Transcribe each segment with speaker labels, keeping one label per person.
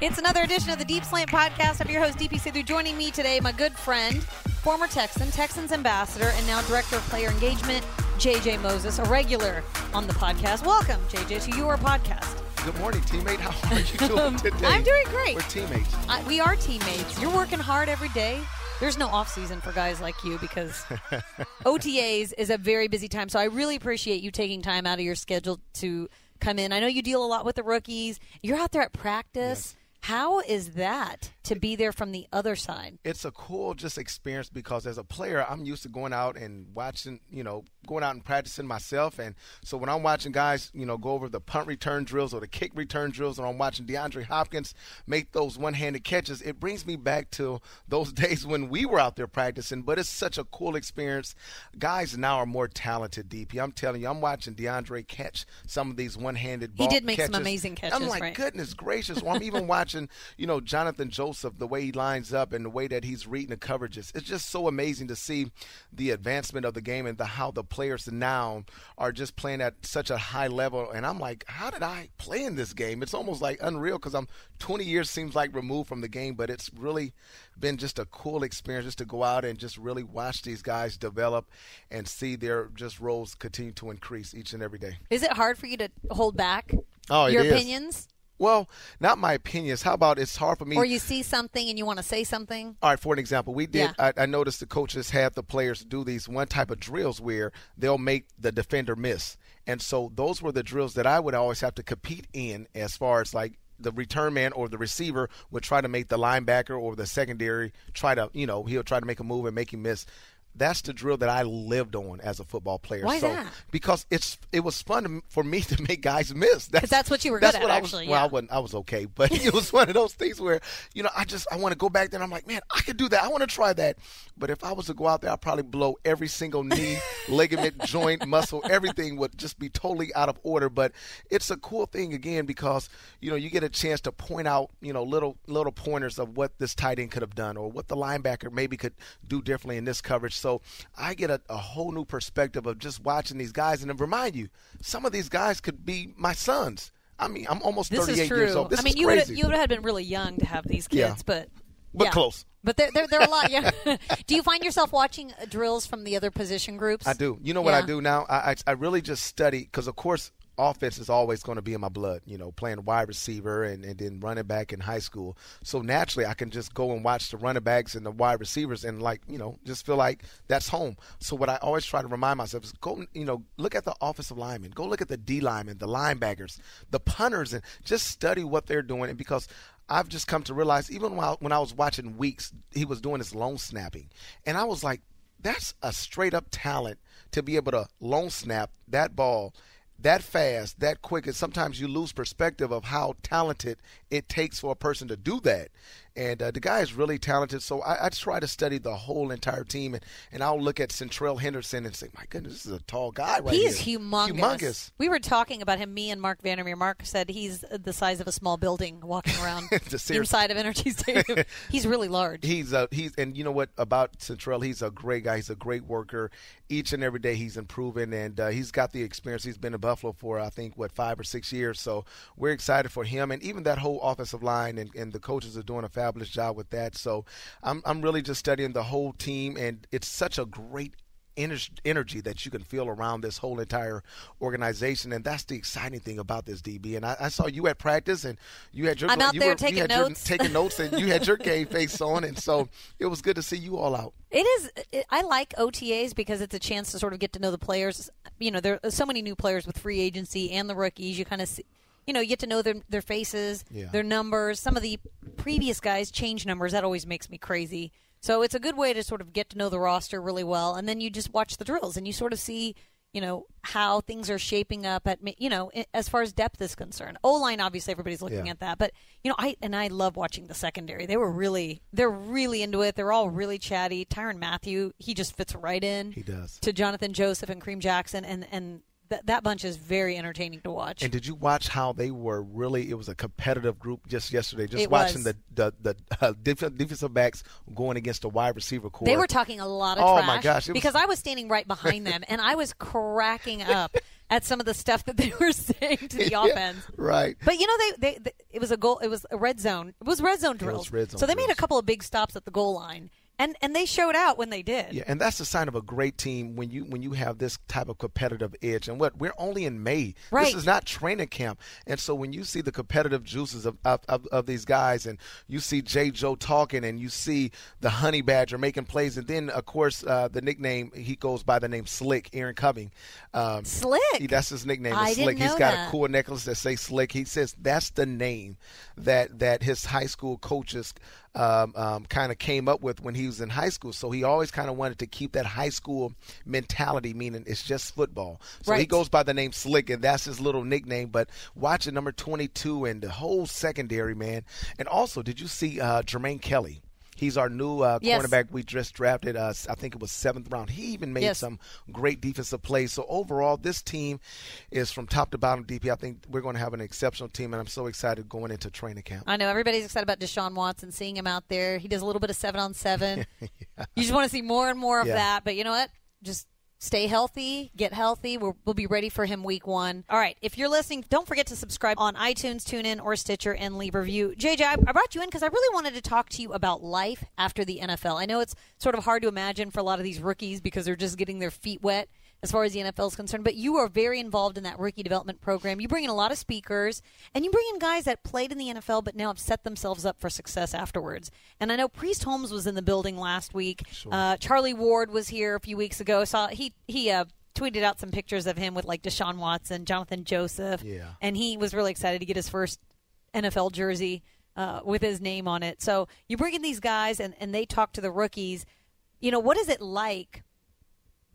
Speaker 1: It's another edition of the Deep Slant Podcast. I'm your host, DP Sidhu. Joining me today, my good friend, former Texan, Texans ambassador, and now director of player engagement, JJ Moses, a regular on the podcast. Welcome, JJ, to your podcast.
Speaker 2: Good morning, teammate. How are you doing today?
Speaker 1: I'm doing great.
Speaker 2: We're teammates.
Speaker 1: I, we are teammates. You're working hard every day. There's no off season for guys like you because OTAs is a very busy time. So I really appreciate you taking time out of your schedule to come in. I know you deal a lot with the rookies. You're out there at practice. How is that to be there from the other side?
Speaker 2: It's a cool just experience because as a player, I'm used to going out and watching, you know, going out and practicing myself. And so when I'm watching guys, you know, go over the punt return drills or the kick return drills, and I'm watching DeAndre Hopkins make those one-handed catches, it brings me back to those days when we were out there practicing. But it's such a cool experience. Guys now are more talented, DP. I'm telling you, I'm watching DeAndre catch some of these one-handed.
Speaker 1: He did make some amazing catches,
Speaker 2: I'm like,
Speaker 1: right?
Speaker 2: goodness gracious. Well, I'm even watching, you know, Jonathan Joseph, the way he lines up and the way that he's reading the coverages. It's just so amazing to see the advancement of the game and the how the players now are just playing at such a high level. And I'm like, how did I play in this game? It's almost like unreal because I'm 20 years seems like removed from the game, but it's really been just a cool experience just to go out and just really watch these guys develop and see their just roles continue to increase each and every day.
Speaker 1: Is it hard for you to hold back
Speaker 2: Oh,
Speaker 1: your
Speaker 2: is.
Speaker 1: opinions?
Speaker 2: Well, not my opinions. How about it's hard for me
Speaker 1: Or you see something and you want to say something?
Speaker 2: All right, for an example, we did.
Speaker 1: Yeah.
Speaker 2: I, I noticed the coaches have the players do these one type of drills where they'll make the defender miss, and so those were the drills that I would always have to compete in, as far as like the return man or the receiver would try to make the linebacker or the secondary try to, you know, he'll try to make a move and make him miss. That's the drill that I lived on as a football player.
Speaker 1: Why
Speaker 2: so,
Speaker 1: that?
Speaker 2: Because it's it was fun to, for me to make guys miss. That's,
Speaker 1: that's what you were good at,
Speaker 2: I was-
Speaker 1: actually,
Speaker 2: Well, I wasn't. I was okay, but it was one of those things where you know I just I want to go back there. and I'm like, man, I could do that. I want to try that. But if I was to go out there, I'd probably blow every single knee, ligament, joint, muscle, everything would just be totally out of order. But it's a cool thing again because you know you get a chance to point out you know little little pointers of what this tight end could have done or what the linebacker maybe could do differently in this coverage. So I get a, a whole new perspective of just watching these guys and to remind you, some of these guys could be my sons. I mean, I'm almost
Speaker 1: This
Speaker 2: 38 years old. This
Speaker 1: I mean,
Speaker 2: is
Speaker 1: you would you would have been really young to have these kids,
Speaker 2: Yeah.
Speaker 1: but
Speaker 2: But
Speaker 1: yeah.
Speaker 2: close.
Speaker 1: But they're, they're, they're a lot Yeah. do you find yourself watching drills from the other position groups?
Speaker 2: I do. You know what
Speaker 1: Yeah.
Speaker 2: I do now? I I, I really just study because, of course, offense is always going to be in my blood. You know, playing wide receiver and, and then running back in high school. So naturally, I can just go and watch the running backs and the wide receivers and like you know just feel like that's home. So what I always try to remind myself is go you know look at the offensive linemen, go look at the D linemen, the linebackers, the punters, and just study what they're doing. And because I've just come to realize, even while when I was watching Weeks, he was doing his long snapping, and I was like, that's a straight up talent to be able to long snap that ball that fast, that quick, and sometimes you lose perspective of how talented it takes for a person to do that. And uh, the guy is really talented, so I, I try to study the whole entire team, and, and I'll look at Seantrel Henderson and say, "My goodness, this is a tall guy right
Speaker 1: He's
Speaker 2: here.
Speaker 1: humongous.
Speaker 2: Humongous.
Speaker 1: We were talking about him, me and Marc Vandermeer. Mark said he's the size of a small building walking around inside of NRG Stadium. he's really large.
Speaker 2: He's a he's and you know what about Centrell? He's a great guy. He's a great worker. Each and every day he's improving, and uh, he's got the experience. He's been in Buffalo for I think what five or six years. So we're excited for him, and even that whole offensive line and, and the coaches are doing a fabulous job with that. So I'm I'm really just studying the whole team, and it's such a great energy that you can feel around this whole entire organization, and that's the exciting thing about this DB. And I, I saw you at practice, and you had your
Speaker 1: I'm out
Speaker 2: you
Speaker 1: there
Speaker 2: were,
Speaker 1: taking
Speaker 2: had your-
Speaker 1: notes.
Speaker 2: taking notes, and you had your game face on, and so it was good to see you all out.
Speaker 1: It is. It, I like OTAs because it's a chance to sort of get to know the players. You know, there are so many new players with free agency and the rookies. You kind of see, you know, you get to know their their faces,
Speaker 2: Yeah.
Speaker 1: their numbers. Some of the previous guys change numbers. That always makes me crazy. So it's a good way to sort of get to know the roster really well, and then you just watch the drills and you sort of see, you know, how things are shaping up at, you know, as far as depth is concerned. O line, obviously, everybody's looking
Speaker 2: Yeah.
Speaker 1: at that, but you know, I and I love watching the secondary. They were really, they're really into it. They're all really chatty. Tyrann Mathieu, he just fits right in
Speaker 2: He does.
Speaker 1: to Jonathan Joseph and Kareem Jackson, and and th- that bunch is very entertaining to watch.
Speaker 2: And did you watch how they were really? It was a competitive group just yesterday. Just
Speaker 1: It
Speaker 2: watching
Speaker 1: was.
Speaker 2: the the the uh, defensive backs going against the wide receiver core.
Speaker 1: They were talking a lot of
Speaker 2: Oh,
Speaker 1: trash.
Speaker 2: my gosh, it was-
Speaker 1: because I was standing right behind them and I was cracking up at some of the stuff that they were saying to the
Speaker 2: Yeah,
Speaker 1: offense.
Speaker 2: right?
Speaker 1: But you know, they, they, they it was a goal. It was a red zone. It was red zone drills.
Speaker 2: red zone
Speaker 1: so they made a couple of big stops at the goal line, and and they showed out when they did.
Speaker 2: Yeah, and that's the sign of a great team when you when you have this type of competitive edge. And what we're only in May.
Speaker 1: Right.
Speaker 2: This is not training camp. And so when you see the competitive juices of of, of, of these guys, and you see J. Joe talking, and you see the Honey Badger making plays, and then of course uh, the nickname he goes by the name Slick, Aaron Cumming. Um,
Speaker 1: Slick.
Speaker 2: he- that's his nickname.
Speaker 1: I
Speaker 2: is
Speaker 1: didn't
Speaker 2: Slick. He's got
Speaker 1: that.
Speaker 2: a cool necklace that say Slick. He says that's the name that that his high school coaches um, um, kind of came up with when he was in high school. So he always kind of wanted to keep that high school mentality, meaning it's just football. So he goes by the name Slick, and that's his little nickname. But watching number 22 and the whole secondary, man. And also, did you see uh, Jermaine Kelly? He's our new uh,
Speaker 1: Yes.
Speaker 2: cornerback we just drafted. Uh, I think it was seventh round. He even made
Speaker 1: Yes.
Speaker 2: some great defensive plays. So overall, this team is from top to bottom DP. I think we're going to have an exceptional team, and I'm so excited going into training camp.
Speaker 1: I know everybody's excited about Deshaun Watson, seeing him out there. He does a little bit of seven on seven. You just want to see more and more of
Speaker 2: Yeah.
Speaker 1: that. But you know what? Just stay healthy, get healthy. We'll, we'll be ready for him week one. All right. If you're listening, don't forget to subscribe on iTunes, TuneIn, or Stitcher and leave a review. JJ, I brought you in because I really wanted to talk to you about life after the NFL. I know it's sort of hard to imagine for a lot of these rookies because they're just getting their feet wet as far as the NFL is concerned, but you are very involved in that rookie development program. You bring in a lot of speakers, and you bring in guys that played in the NFL but now have set themselves up for success afterwards. And I know Priest Holmes was in the building last week. Uh, Charlie Ward was here a few weeks ago. Saw he he uh, tweeted out some pictures of him with like Deshaun Watson, Jonathan Joseph,
Speaker 2: Yeah.
Speaker 1: and he was really excited to get his first NFL jersey uh, with his name on it. So you bring in these guys, and and they talk to the rookies. You know what is it like?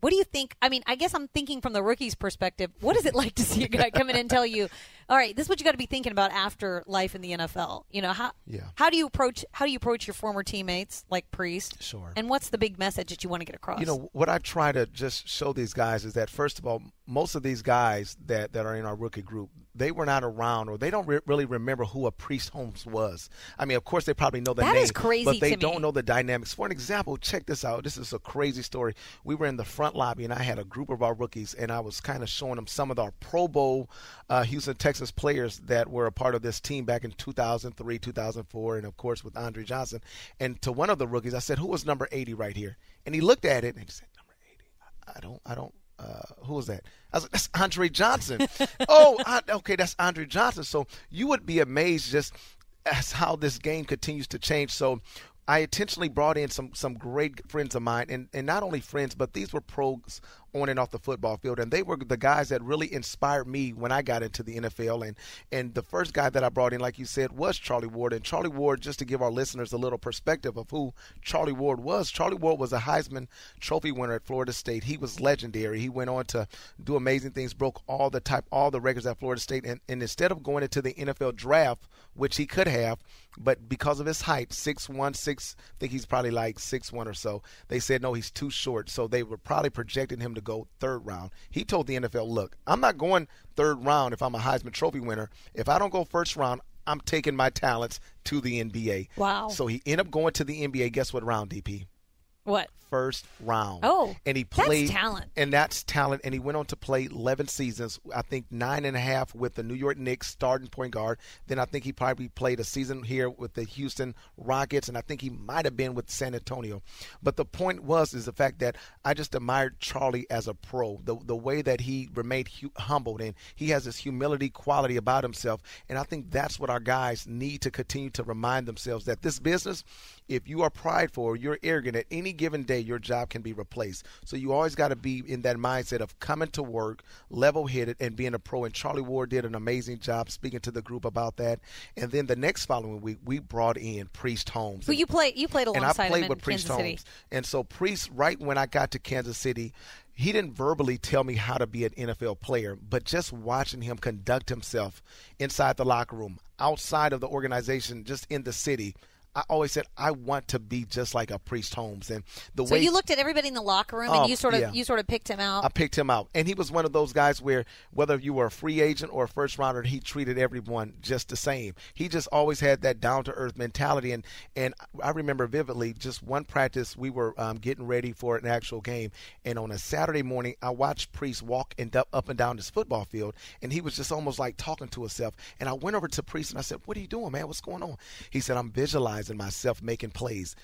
Speaker 1: What do you think? I mean, I guess I'm thinking from the rookie's perspective. What is it like to see a guy come in and tell you, "All right, this is what you got to be thinking about after life in the NFL"? You know how
Speaker 2: Yeah.
Speaker 1: how do you approach how do you approach your former teammates like Priest?
Speaker 2: Sure.
Speaker 1: And what's the big message that you want to get across?
Speaker 2: You know what I try to just show these guys is that first of all, most of these guys that, that are in our rookie group, they were not around or they don't re- really remember who a Priest Holmes was. I mean, of course, they probably know the
Speaker 1: That
Speaker 2: name,
Speaker 1: is crazy
Speaker 2: but they don't know the dynamics. For an example, check this out. This is a crazy story. We were in the front lobby and I had a group of our rookies and I was kind of showing them some of our Pro Bowl uh, Houston Texans players that were a part of this team back in 2003, 2004, and of course with Andre Johnson. And to one of the rookies, I said, "Who was number 80 right here?" And he looked at it and he said, "Number 80." I- I don't, I don't. Uh, who was that? I was like, that's Andre Johnson. oh, I, okay, that's Andre Johnson. So you would be amazed just as how this game continues to change. So I intentionally brought in some some great friends of mine, and, and not only friends, but these were pros on and off the football field, and they were the guys that really inspired me when I got into the NFL. And and the first guy that I brought in, like you said, was Charlie Ward. And Charlie Ward, just to give our listeners a little perspective of who Charlie Ward was, Charlie Ward was a Heisman Trophy winner at Florida State. He was legendary. He went on to do amazing things, broke all the type all the records at Florida State, and, and instead of going into the NFL draft, which he could have, but because of his height, six one six, I think he's probably like six one or so. They said no, he's too short, so they were probably projecting him to go third round. He told the NFL, "Look, I'm not going third round if I'm a Heisman Trophy winner. If I don't go first round." I'm taking my talents to the NBA.
Speaker 1: Wow.
Speaker 2: So he ended up going to the NBA. Guess what round, DP?
Speaker 1: What?
Speaker 2: first round.
Speaker 1: Oh,
Speaker 2: and he
Speaker 1: that's
Speaker 2: played
Speaker 1: talent.
Speaker 2: and that's talent. And he went on to play 11 seasons. I think nine and a half with the New York Knicks starting point guard. Then I think he probably played a season here with the Houston Rockets, and I think he might have been with San Antonio. But the point was is the fact that I just admired Charlie as a pro. The the way that he remained hu- humbled and he has this humility quality about himself, and I think that's what our guys need to continue to remind themselves that this business, if you are prideful or you're arrogant at any given day, your job can be replaced. So you always got to be in that mindset of coming to work, level headed, and being a pro. And Charlie Ward did an amazing job speaking to the group about that. And then the next following week, we brought in Priest Holmes.
Speaker 1: Who you play? You played a lot,
Speaker 2: and I played with Priest
Speaker 1: Kansas City.
Speaker 2: Holmes. And so Priest, right when I got to Kansas City, he didn't verbally tell me how to be an NFL player, but just watching him conduct himself inside the locker room, outside of the organization, just in the city. I always said I want to be just like a Priest Holmes, and the
Speaker 1: So
Speaker 2: way
Speaker 1: you looked at everybody in the locker room
Speaker 2: Oh,
Speaker 1: and you sort of
Speaker 2: yeah.
Speaker 1: you sort of picked him out.
Speaker 2: I picked him out, and he was one of those guys where whether you were a free agent or a first rounder, he treated everyone just the same. He just always had that down to earth mentality, and and I remember vividly just one practice we were um, getting ready for an actual game, and on a Saturday morning I watched Priest walk and up, up and down this football field, and he was just almost like talking to himself. And I went over to Priest and I said, "What are you doing, man? What's going on?" He said, "I'm visualizing myself making plays."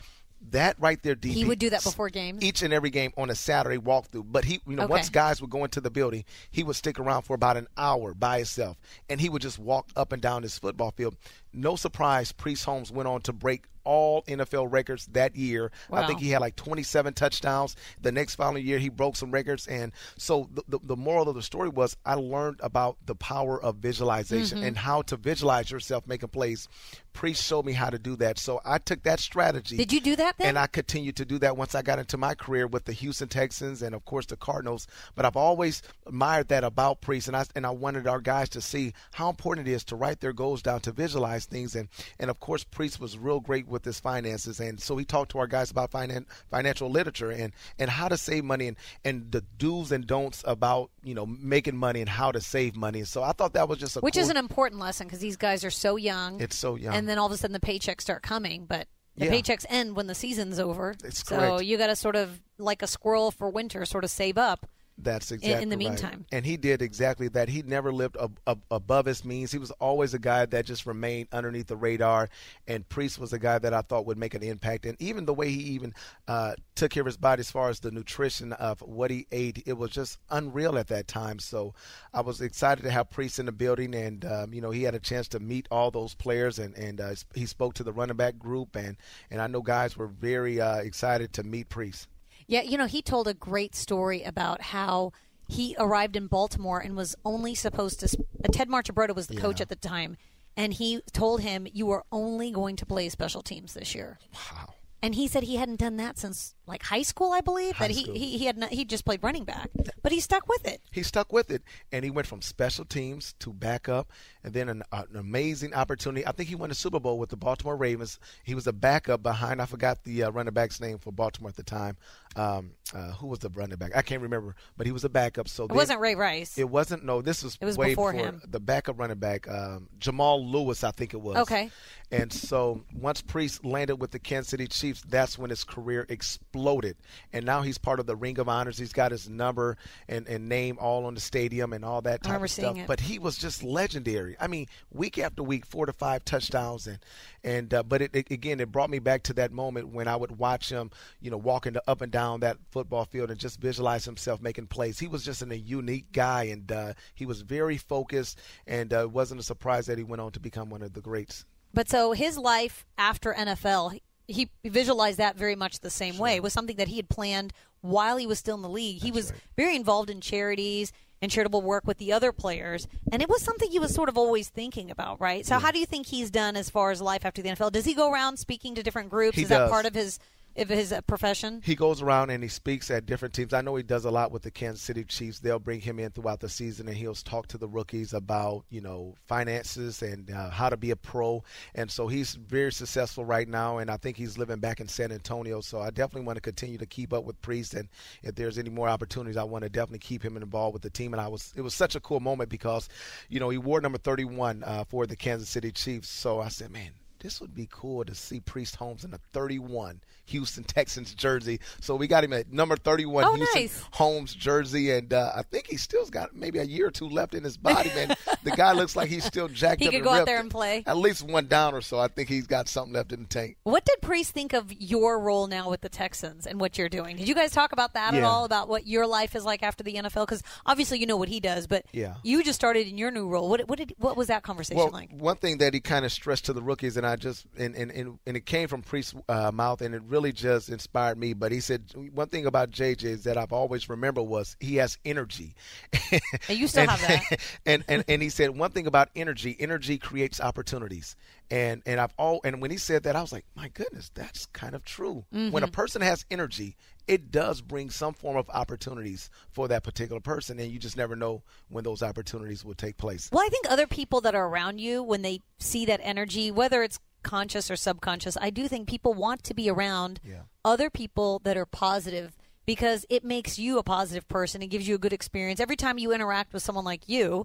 Speaker 2: That right there, DP.
Speaker 1: He would do that before games?
Speaker 2: Each and every game on a Saturday walkthrough. But he, you know,
Speaker 1: Okay.
Speaker 2: once guys would go into the building, he would stick around for about an hour by himself, and he would just walk up and down this football field. No surprise, Priest Holmes went on to break all NFL records that year. I think he had like 27 touchdowns. The next following year, he broke some records. And so the, the, the moral of the story was I learned about the power of visualization
Speaker 1: Mm-hmm.
Speaker 2: and how to visualize yourself making plays. Priest showed me how to do that. So I took that strategy.
Speaker 1: Did you do that then?
Speaker 2: And I continued to do that once I got into my career with the Houston Texans and of course the Cardinals. But I've always admired that about Priest, and I and I wanted our guys to see how important it is to write their goals down to visualize things. And and of course Priest was real great with his finances, and so he talked to our guys about finan- financial literature and and how to save money and and the do's and don'ts about you know making money and how to save money. So I thought that was just a
Speaker 1: Which
Speaker 2: cool,
Speaker 1: is an important lesson because these guys are so young.
Speaker 2: It's so young.
Speaker 1: And then all of a sudden the paychecks start coming, but the
Speaker 2: Yeah.
Speaker 1: paychecks end when the season's over.
Speaker 2: It's
Speaker 1: so
Speaker 2: correct.
Speaker 1: you got to sort of like a squirrel for winter, sort of save up.
Speaker 2: That's exactly
Speaker 1: in the
Speaker 2: right.
Speaker 1: meantime.
Speaker 2: And he did exactly that. He never lived ab- ab- above his means. He was always a guy that just remained underneath the radar. And Priest was a guy that I thought would make an impact. And even the way he even uh, took care of his body as far as the nutrition of what he ate, it was just unreal at that time. So I was excited to have Priest in the building. And, um, you know, he had a chance to meet all those players. And, and uh, he spoke to the running back group. And, and I know guys were very uh, excited to meet Priest.
Speaker 1: Yeah, you know, he told a great story about how he arrived in Baltimore and was only supposed to. Uh, Ted Marchibroda was the coach at the time, and he told him, "You are only going to play special teams this year."
Speaker 2: Wow.
Speaker 1: And he said he hadn't done that since like high school, I believe.
Speaker 2: High
Speaker 1: that he,
Speaker 2: school.
Speaker 1: he he had not, he just played running back, but he stuck with it.
Speaker 2: he stuck with it and he went from special teams to backup and then an, an amazing opportunity i think he won a super bowl with the baltimore ravens he was a backup behind i forgot the uh, running back's name for baltimore at the time um, uh, who was the running back i can't remember but he was a backup so
Speaker 1: It wasn't Ray Rice.
Speaker 2: it wasn't no this was,
Speaker 1: It was
Speaker 2: way
Speaker 1: before
Speaker 2: before
Speaker 1: him.
Speaker 2: the backup running back um, jamal lewis i think it was
Speaker 1: Okay.
Speaker 2: and so once Priest landed with the Kansas City Chiefs, that's when his career exploded. And now he's part of the Ring of Honors. He's got his number and, and name all on the stadium and all that type of stuff.
Speaker 1: it.
Speaker 2: But he was just legendary. I mean, week after week, four to five touchdowns, and and uh, but it, it, again, it brought me back to that moment when I would watch him, you know, walking up and down that football field and just visualize himself making plays. He was just an, a unique guy, and uh, he was very focused, and uh, it wasn't a surprise that he went on to become one of the greats.
Speaker 1: But so his life after NFL, he visualized that very much the same way. It was something that he had planned while he was still in the league. He was very involved in charities and charitable work with the other players, and it was something he was sort of always thinking about, right? So, how do you think he's done as far as life after the NFL? Does he go around speaking to different groups?
Speaker 2: He
Speaker 1: Is that part of his of his profession?
Speaker 2: he goes around and he speaks at different teams. I know he does a lot with the Kansas City Chiefs. They'll bring him in throughout the season and he'll talk to the rookies about, you know, finances and uh, how to be a pro. And so he's very successful right now and I think he's living back in San Antonio. So I definitely want to continue to keep up with Priest and if there's any more opportunities, I want to definitely keep him involved with the team. And I was, it was such a cool moment because, you know, he wore number 31 uh, for the Kansas City Chiefs. So I said, man, this would be cool to see Priest Holmes in a 31 Houston Texans jersey. So we got him at number 31
Speaker 1: Oh,
Speaker 2: Houston
Speaker 1: nice.
Speaker 2: Holmes jersey, and uh, I think he still's got maybe a year or two left in his body. Man, the guy looks like he's still jacked
Speaker 1: He
Speaker 2: up.
Speaker 1: He
Speaker 2: could
Speaker 1: go out there and play.
Speaker 2: At least one down or so. I think he's got something left in the tank.
Speaker 1: What did Priest think of your role now with the Texans and what you're doing? Did you guys talk about that at all? About what your life is like after the NFL? Because obviously you know what he does, but
Speaker 2: Yeah.
Speaker 1: you just started in your new role. What, what did what was that conversation
Speaker 2: Well,
Speaker 1: like?
Speaker 2: one thing that he kind of stressed to the rookies, and I just and and, and, and it came from Priest's uh, mouth, and it really just inspired me. But he said one thing about JJ is that I've always remembered was he has energy.
Speaker 1: And you still
Speaker 2: and,
Speaker 1: have that.
Speaker 2: and, and and he said one thing about energy: energy creates opportunities. And and I've all and when he said that, I was like, my goodness, that's kind of true. When a
Speaker 1: Mm-hmm.
Speaker 2: person has energy, it does bring some form of opportunities for that particular person, and you just never know when those opportunities will take place.
Speaker 1: Well, I think other people that are around you, when they see that energy, whether it's conscious or subconscious, I do think people want to be around
Speaker 2: Yeah.
Speaker 1: other people that are positive because it makes you a positive person. It gives you a good experience. Every time you interact with someone like you,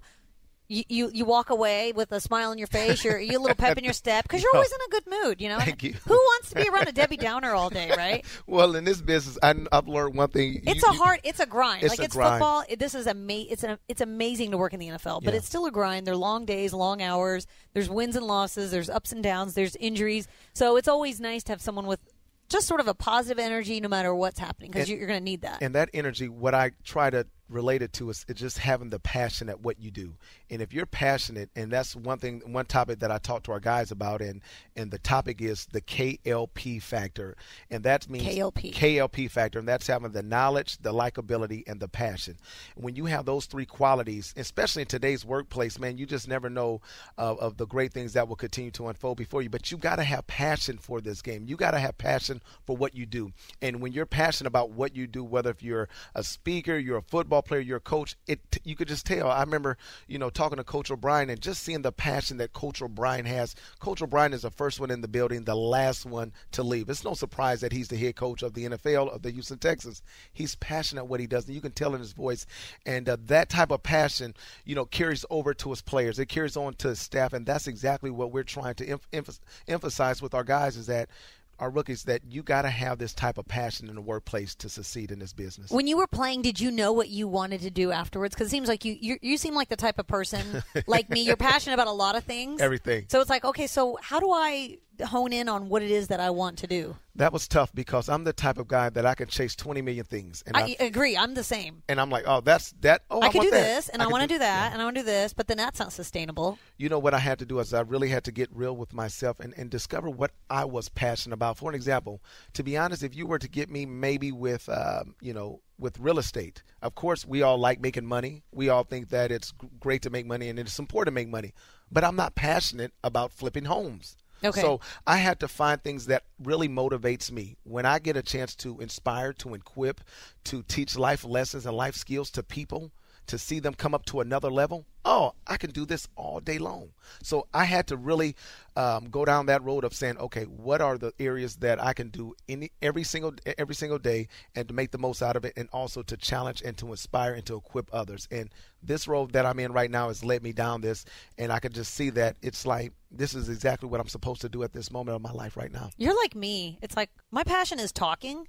Speaker 1: you, you, you walk away with a smile on your face, you're, you're a little pep in your step because you're always in a good mood, you know?
Speaker 2: Thank you.
Speaker 1: Who wants to be around a Debbie Downer all day, right?
Speaker 2: Well, in this business, I, I've learned one thing.
Speaker 1: It's
Speaker 2: You-
Speaker 1: a
Speaker 2: you-
Speaker 1: hard, it's a grind.
Speaker 2: It's
Speaker 1: like
Speaker 2: a
Speaker 1: it's
Speaker 2: grind.
Speaker 1: football. It, this is ama- It's an, it's amazing to work in the NFL, but
Speaker 2: Yeah.
Speaker 1: it's still a grind. They're long days, long hours. There's wins and losses. There's ups and downs. There's injuries. So it's always nice to have someone with just sort of a positive energy, no matter what's happening, because you're going to need that.
Speaker 2: And that energy, what I try to relate it to is, is just having the passion at what you do. And if you're passionate, and that's one thing, one topic that I talk to our guys about, and and the topic is the KLP factor, and that means
Speaker 1: KLP.
Speaker 2: KLP factor, and that's having the knowledge, the likability, and the passion. When you have those three qualities, especially in today's workplace, man, you just never know of, of the great things that will continue to unfold before you. But you got to have passion for this game. You got to have passion for what you do. And when you're passionate about what you do, whether if you're a speaker, you're a football player, you're a coach, it you could just tell. I remember, you know, talking to Coach O'Brien and just seeing the passion that Coach O'Brien has. Coach O'Brien is the first one in the building, the last one to leave. It's no surprise that he's the head coach of the NFL of the Houston Texans. He's passionate what he does, and you can tell in his voice. And uh, that type of passion, you know, carries over to his players. It carries on to his staff, and that's exactly what we're trying to em- emph- emphasize with our guys is that our rookies that you got to have this type of passion in the workplace to succeed in this business.
Speaker 1: when you were playing, did you know what you wanted to do afterwards? Because it seems like you, you you seem like the type of person like me. You're passionate about a lot of things.
Speaker 2: Everything.
Speaker 1: So it's like, okay, so how do I hone in on what it is that I want to do?
Speaker 2: That was tough because I'm the type of guy that I can chase 20 million things, and
Speaker 1: I agree. I'm the same.
Speaker 2: and I'm like, oh, that's that. Oh, I,
Speaker 1: I could do
Speaker 2: that.
Speaker 1: this, and I,
Speaker 2: could
Speaker 1: want to do that,
Speaker 2: yeah.
Speaker 1: and I want to do this, but then that's not sustainable.
Speaker 2: you know what I had to do is I really had to get real with myself and, and discover what I was passionate about. For an example, to be honest, if you were to get me maybe with, um, you know, with real estate, of course, we all like making money. We all think that it's great to make money and it's important to make money. But I'm not passionate about flipping homes.
Speaker 1: Okay.
Speaker 2: So I had to find things that really motivates me. When I get a chance to inspire, to equip, to teach life lessons and life skills to people, to see them come up to another level, oh, I can do this all day long. So I had to really um, go down that road of saying, okay, what are the areas that I can do any every single every single day, and to make the most out of it, and also to challenge and to inspire and to equip others. And this road that I'm in right now has led me down this, and I can just see that it's like this is exactly what I'm supposed to do at this moment of my life right now.
Speaker 1: You're like me. It's like my passion is talking.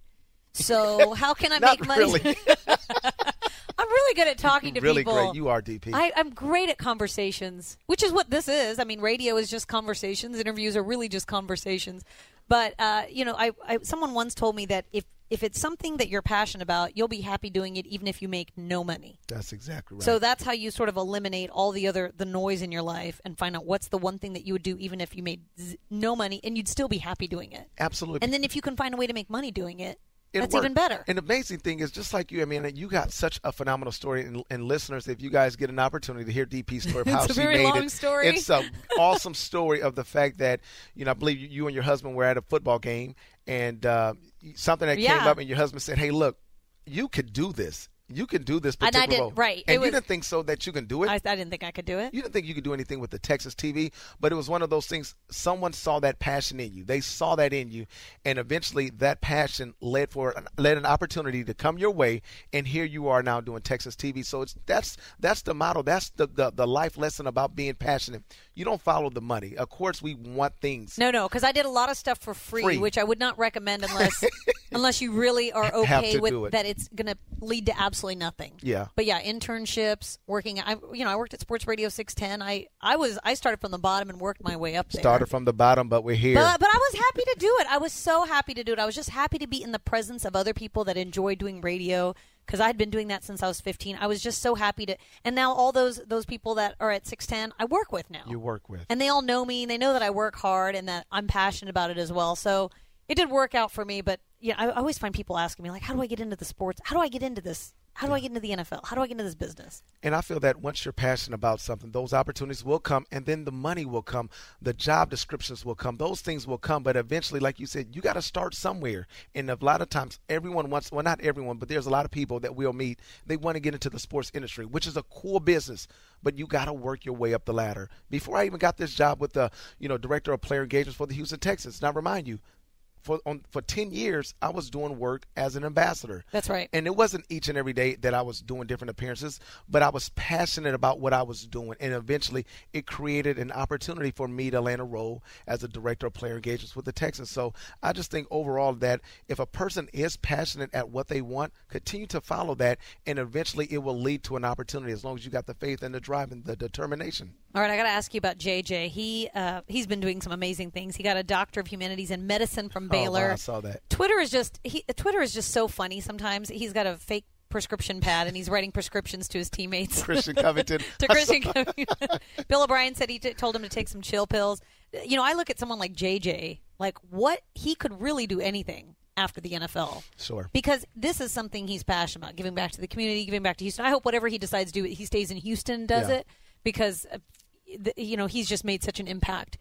Speaker 1: So how can I make money?
Speaker 2: really.
Speaker 1: Good at talking to
Speaker 2: really
Speaker 1: people.
Speaker 2: great. You are DP.
Speaker 1: I, I'm great at conversations, which is what this is. I mean, radio is just conversations. Interviews are really just conversations. But uh, you know, I, I someone once told me that if if it's something that you're passionate about, you'll be happy doing it, even if you make no money.
Speaker 2: That's exactly right.
Speaker 1: So that's how you sort of eliminate all the other the noise in your life and find out what's the one thing that you would do, even if you made z- no money, and you'd still be happy doing it.
Speaker 2: Absolutely.
Speaker 1: And then if you can find a way to make money doing it,
Speaker 2: It
Speaker 1: that's
Speaker 2: worked.
Speaker 1: even better.
Speaker 2: And the amazing thing is, just like you, I mean, you got such a phenomenal story. And, and listeners, if you guys get an opportunity to hear DP's story of how
Speaker 1: It's a
Speaker 2: she
Speaker 1: very
Speaker 2: made
Speaker 1: long
Speaker 2: it,
Speaker 1: story.
Speaker 2: it's an awesome story of the fact that you know, I believe you, you and your husband were at a football game, and uh, something that came up, and your husband said, "Hey, look, you could do this. You can do this
Speaker 1: And I
Speaker 2: particular
Speaker 1: did-
Speaker 2: role."
Speaker 1: right. It
Speaker 2: And you
Speaker 1: was-
Speaker 2: didn't think so that you can do it.
Speaker 1: I, I didn't think I could do it.
Speaker 2: You didn't think you could do anything with the Texans TV, but it was one of those things. Someone saw that passion in you. They saw that in you, and eventually that passion led for led an opportunity to come your way. And here you are now doing Texans TV. So it's that's that's the model. That's the the, the life lesson about being passionate. You don't follow the money. Of course, we want things.
Speaker 1: No, no, because I did a lot of stuff for free,
Speaker 2: Free.
Speaker 1: which I would not recommend unless unless you really are okay with
Speaker 2: it.
Speaker 1: that. It's going to lead to absolutely nothing.
Speaker 2: Yeah.
Speaker 1: But yeah, internships, working. I you know I worked at Sports Radio six ten. I I was I started from the bottom and worked my way up there.
Speaker 2: Started from the bottom, but we're here.
Speaker 1: But, but I was happy to do it. I was so happy to do it. I was just happy to be in the presence of other people that enjoy doing radio because I'd been doing that since I was 15. I was just so happy to. And now all those those people that are at 610, I work with now.
Speaker 2: you work with.
Speaker 1: and they all know me. and They know that I work hard and that I'm passionate about it as well. So it did work out for me. But yeah, I, I always find people asking me like, "How do I get into the sports? How do I get into this?" How do I get into the NFL? How do I get into this business?
Speaker 2: And I feel that once you're passionate about something, those opportunities will come, and then the money will come, the job descriptions will come, those things will come. But eventually, like you said, you got to start somewhere. And a lot of times, everyone wants, well, not everyone, but there's a lot of people that we'll meet, they want to get into the sports industry, which is a cool business, but you got to work your way up the ladder. Before I even got this job with the, you know, director of player engagements for the Houston Texans, now remind you, for on, for 10 years I was doing work as an ambassador.
Speaker 1: That's right.
Speaker 2: And it wasn't each and every day that I was doing different appearances, but I was passionate about what I was doing and eventually it created an opportunity for me to land a role as a director of player engagements with the Texans. So I just think overall that if a person is passionate at what they want, continue to follow that and eventually it will lead to an opportunity as long as you got the faith and the drive and the determination.
Speaker 1: All right, I got to ask you about JJ. He uh, he's been doing some amazing things. He got a doctor of humanities in medicine from Baylor.
Speaker 2: Oh, wow, I saw that.
Speaker 1: Twitter is just he, Twitter is just so funny. Sometimes he's got a fake prescription pad and he's writing prescriptions to his teammates.
Speaker 2: Christian Covington.
Speaker 1: to Christian Covington. Bill O'Brien said he t- told him to take some chill pills. You know, I look at someone like JJ, like what he could really do anything after the NFL.
Speaker 2: Sure.
Speaker 1: Because this is something he's passionate about, giving back to the community, giving back to Houston. I hope whatever he decides to do, he stays in Houston, does
Speaker 2: Yeah.
Speaker 1: it, because uh, you know he's just made such an impact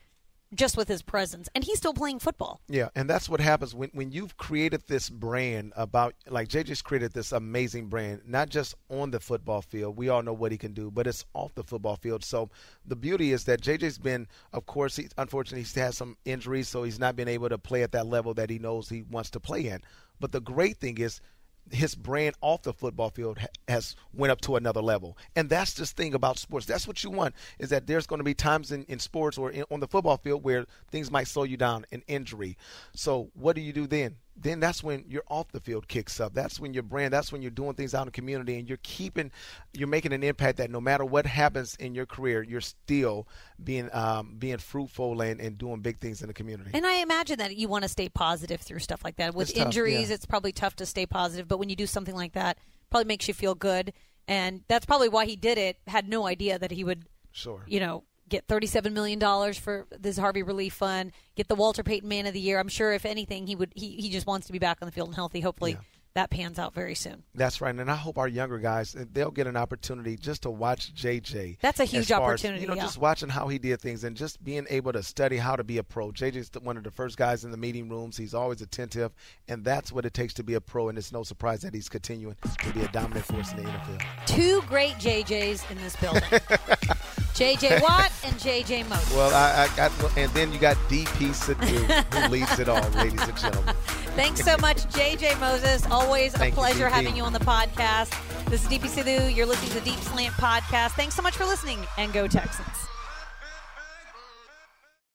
Speaker 1: just with his presence, and he's still playing football.
Speaker 2: Yeah, and that's what happens when, when you've created this brand about like JJ's created this amazing brand, not just on the football field. We all know what he can do, but it's off the football field. So the beauty is that JJ's been, of course, he unfortunately he's had some injuries, so he's not been able to play at that level that he knows he wants to play in. But the great thing is his brand off the football field has went up to another level. And that's this thing about sports. That's what you want is that there's going to be times in, in sports or in, on the football field where things might slow you down an injury. So what do you do then then that's when your off the field kicks up that's when your brand that's when you're doing things out in the community and you're keeping you're making an impact that no matter what happens in your career you're still being um, being fruitful and, and doing big things in the community
Speaker 1: And I imagine that you want to stay positive through stuff like that. With
Speaker 2: It's tough,
Speaker 1: injuries,
Speaker 2: yeah.
Speaker 1: it's probably tough to stay positive, but when you do something like that, probably makes you feel good. And that's probably why he did it. Had no idea that he would,
Speaker 2: sure
Speaker 1: you know, get $37 million for this Harvey Relief Fund, get the Walter Payton Man of the Year. I'm sure if anything, he would, he, he just wants to be back on the field and healthy. Hopefully
Speaker 2: Yeah.
Speaker 1: that pans out very soon.
Speaker 2: That's right, and I hope our younger guys eh, they'll get an opportunity just to watch JJ.
Speaker 1: That's a huge
Speaker 2: far as,
Speaker 1: opportunity,
Speaker 2: you know,
Speaker 1: yeah.
Speaker 2: just watching how he did things and just being able to study how to be a pro. JJ's one of the first guys in the meeting rooms. He's always attentive, and that's what it takes to be a pro. And it's no surprise that he's continuing to be a dominant force in the NFL.
Speaker 1: Two great JJs in this building. JJ Watt and JJ Moses.
Speaker 2: Well, I, I got, and then you got DP Sidhu, who leads it all, ladies and gentlemen.
Speaker 1: Thanks so much, JJ Moses. Always a
Speaker 2: Thank
Speaker 1: pleasure
Speaker 2: DP.
Speaker 1: having you on the podcast. This is DP Sidhu. You're listening to the Deep Slant Podcast. Thanks so much for listening, and go Texans.